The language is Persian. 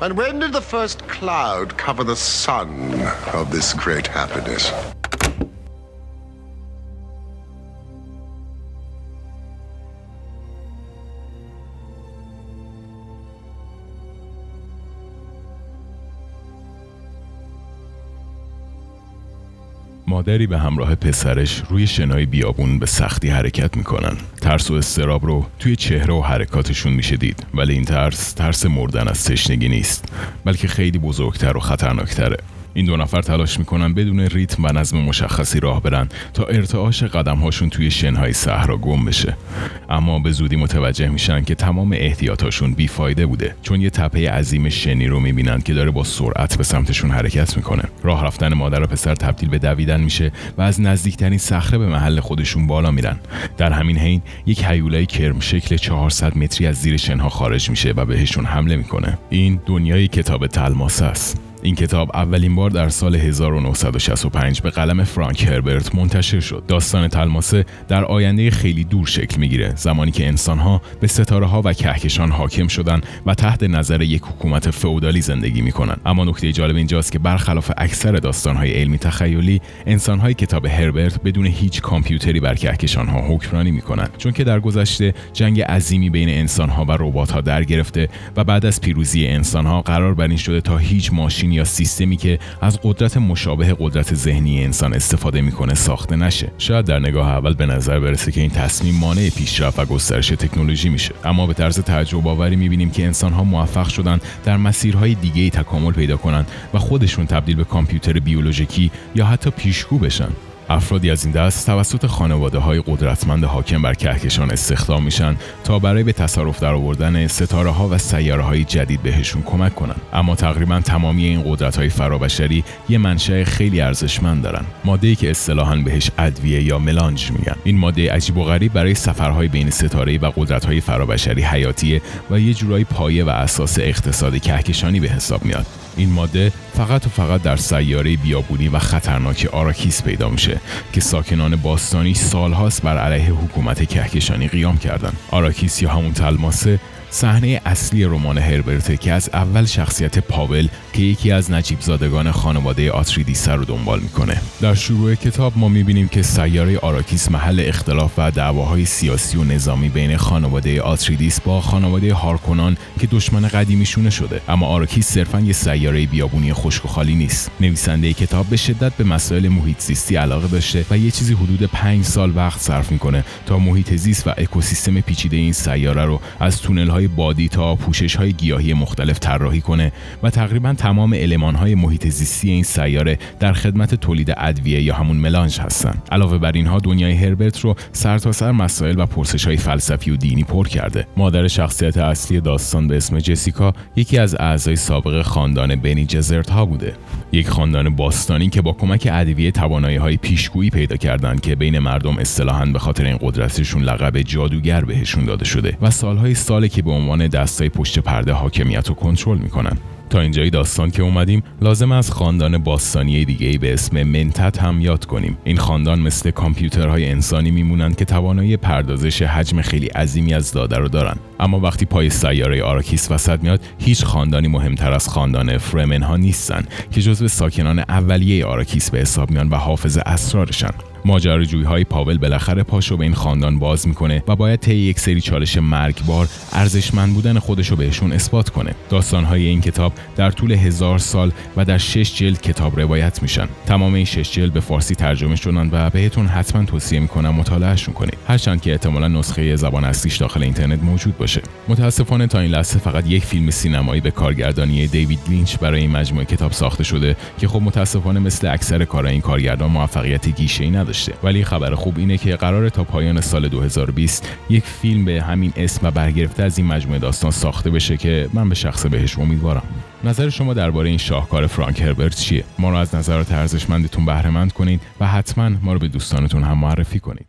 And when did the first cloud cover the sun of this great happiness? مادری به همراه پسرش روی شنای بیابون به سختی حرکت می‌کنن. ترس و استراب رو توی چهره و حرکاتشون میشه دید. ولی این ترس ترس مردن از تشنگی نیست بلکه خیلی بزرگتر و خطرناکتره. این دو نفر تلاش می‌کنن بدون ریتم و نظم مشخصی راه برن تا ارتعاش قدمهاشون توی شنهای صحرا گم بشه. اما به زودی متوجه میشن که تمام احتیاطاشون بیفایده بوده چون یه تپه عظیم شنی رو می‌بینن که داره با سرعت به سمتشون حرکت می‌کنه. راه رفتن مادر و پسر تبدیل به دویدن میشه و از نزدیکترین صخره به محل خودشون بالا میرن. در همین حین یک هیولای کرم شکل 400 متری از زیر شنها خارج میشه و بهشون حمله می‌کنه. این دنیای کتاب تلماس است. این کتاب اولین بار در سال 1965 به قلم فرانک هربرت منتشر شد. داستان تلماسه در آینده خیلی دور شکل می‌گیره زمانی که انسانها به ستاره ها و کهکشان حاکم شدن و تحت نظر یک حکومت فئودالی زندگی می‌کنن. اما نکته جالب اینجاست که برخلاف اکثر داستانهای علمی تخیلی، انسانهای کتاب هربرت بدون هیچ کامپیوتری بر کهکشان ها حکمرانی می‌کنن. چون که در گذشته جنگ عظیمی بین انسانها و ربات ها در گرفته و بعد از پیروزی انسانها قرار بر این شده تا هیچ ماشین یا سیستمی که از قدرت مشابه قدرت ذهنی انسان استفاده می‌کنه ساخته نشه. شاید در نگاه اول به نظر برسه که این تصمیم مانع پیشرفت و گسترش تکنولوژی میشه. اما به طرز تعجب آوری می‌بینیم که انسان ها موفق شدن در مسیرهای دیگه ای تکامل پیدا کنند و خودشون تبدیل به کامپیوتر بیولوژیکی یا حتی پیشگو بشن. افرادی از این دست توسط خانواده های قدرتمند حاکم بر کهکشان استخدام میشن تا برای به تصرف درآوردن ستاره ها و سیاره های جدید بهشون کمک کنن. اما تقریبا تمامی این قدرت های فرابشری یه منشأ خیلی ارزشمند دارن. ماده ای که اصطلاحا بهش ادویه یا ملانج میگن. این ماده عجیب و غریب برای سفرهای بین ستاره و قدرت های فرابشری حیاتیه و یه جورایی پایه و اساس اقتصاد کهکشانی به حساب میاد. این ماده فقط و فقط در سیاره بیابونی و خطرناک آراکیس پیدا میشه که ساکنان باستانی سالهاست بر علیه حکومت کهکشانی قیام کردند. آراکیس یا همون تلماسه صحنه اصلی رمان هربرته که از اول شخصیت پاول که یکی از نجیب زادگان خانواده آتریدیس رو دنبال می‌کنه. در شروع کتاب ما می‌بینیم که سیاره آراکیس محل اختلاف و دعواهای سیاسی و نظامی بین خانواده آتریدیس با خانواده هارکونن که دشمن قدیمیشونه شده. اما آراکیس صرفا یه سیاره بیابونی خشک و خالی نیست. نویسنده کتاب به شدت به مسائل محیط زیستی علاقه داشته و یه چیزی حدود پنج سال وقت صرف می‌کنه تا محیط زیست و اکوسیستم پیچیده این سیاره رو از تونل های بادی تا پوشش های گیاهی مختلف طراحی کنه و تقریبا تمام علمان های محیط زیستی این سیاره در خدمت تولید ادویه یا همون ملانج هستن. علاوه بر اینها دنیای هربرت رو سرتاسر سر مسائل و پرسش های فلسفی و دینی پر کرده. مادر شخصیت اصلی داستان به اسم جسیکا یکی از اعضای سابق خاندان بنی جزرت ها بوده. یک خاندان باستانی که با کمک ادویه توانایی های پیشگویی پیدا کردند که بین مردم اصطلاحا به خاطر این قدرتشون لقب جادوگر بهشون داده شده و سالهای ساله که به عنوان دستای پشت پرده حاکمیت رو کنترل می‌کنن. تا اینجای داستان که اومدیم لازمه از خاندان باستانی دیگه ای به اسم منتت هم یاد کنیم. این خاندان مثل کامپیوترهای انسانی میمونند که توانایی پردازش حجم خیلی عظیمی از داده رو دارن. اما وقتی پای سیاره آراکیس وسط میاد هیچ خاندانی مهمتر از خاندان فرمن ها نیستن که جزو ساکنان اولیه آراکیس به حساب میان و حافظ اسرارشن. ماجراجویی های پاول بالاخره پاشو به این خاندان باز می‌کنه و باید طی یک سری چالش مرگبار ارزشمند بودن خودشو بهشون اثبات کنه. داستان های این کتاب در طول هزار سال و در شش جلد کتاب روایت میشن. تمام این شش جلد به فارسی ترجمه شدن و بهتون حتما توصیه می‌کنم مطالعهشون کنید. هرچند که احتمالا نسخه زبان اصلیش داخل اینترنت موجود باشه. متاسفانه تا این لحظه فقط یک فیلم سینمایی به کارگردانی دیوید لینچ برای این مجموعه کتاب ساخته شده که خب متاسفانه مثل اکثر کارهای این کارگردان موفقیت گیشه‌ای نداشته. ولی خبر خوب اینه که قرار تا پایان سال 2020 یک فیلم به همین اسم و برگرفته از این مجموعه داستان ساخته بشه که من به شخص بهش امیدوارم. نظر شما درباره این شاهکار فرانک هربرت چیه؟ ما رو از نظرات ارزشمندتون بهره مند کنید و حتما ما رو به دوستانتون هم معرفی کنید